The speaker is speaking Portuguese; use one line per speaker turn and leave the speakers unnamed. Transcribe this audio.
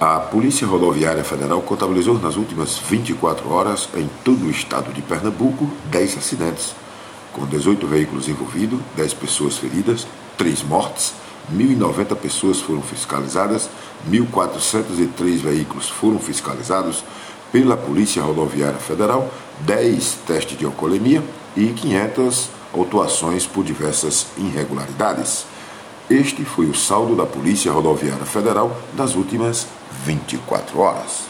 A Polícia Rodoviária Federal contabilizou nas últimas 24 horas, em todo o estado de Pernambuco, 10 acidentes, com 18 veículos envolvidos, 10 pessoas feridas, 3 mortes, 1.090 pessoas foram fiscalizadas, 1.403 veículos foram fiscalizados pela Polícia Rodoviária Federal, 10 testes de alcoolemia e 500 autuações por diversas irregularidades. Este foi o saldo da Polícia Rodoviária Federal nas últimas 24 horas.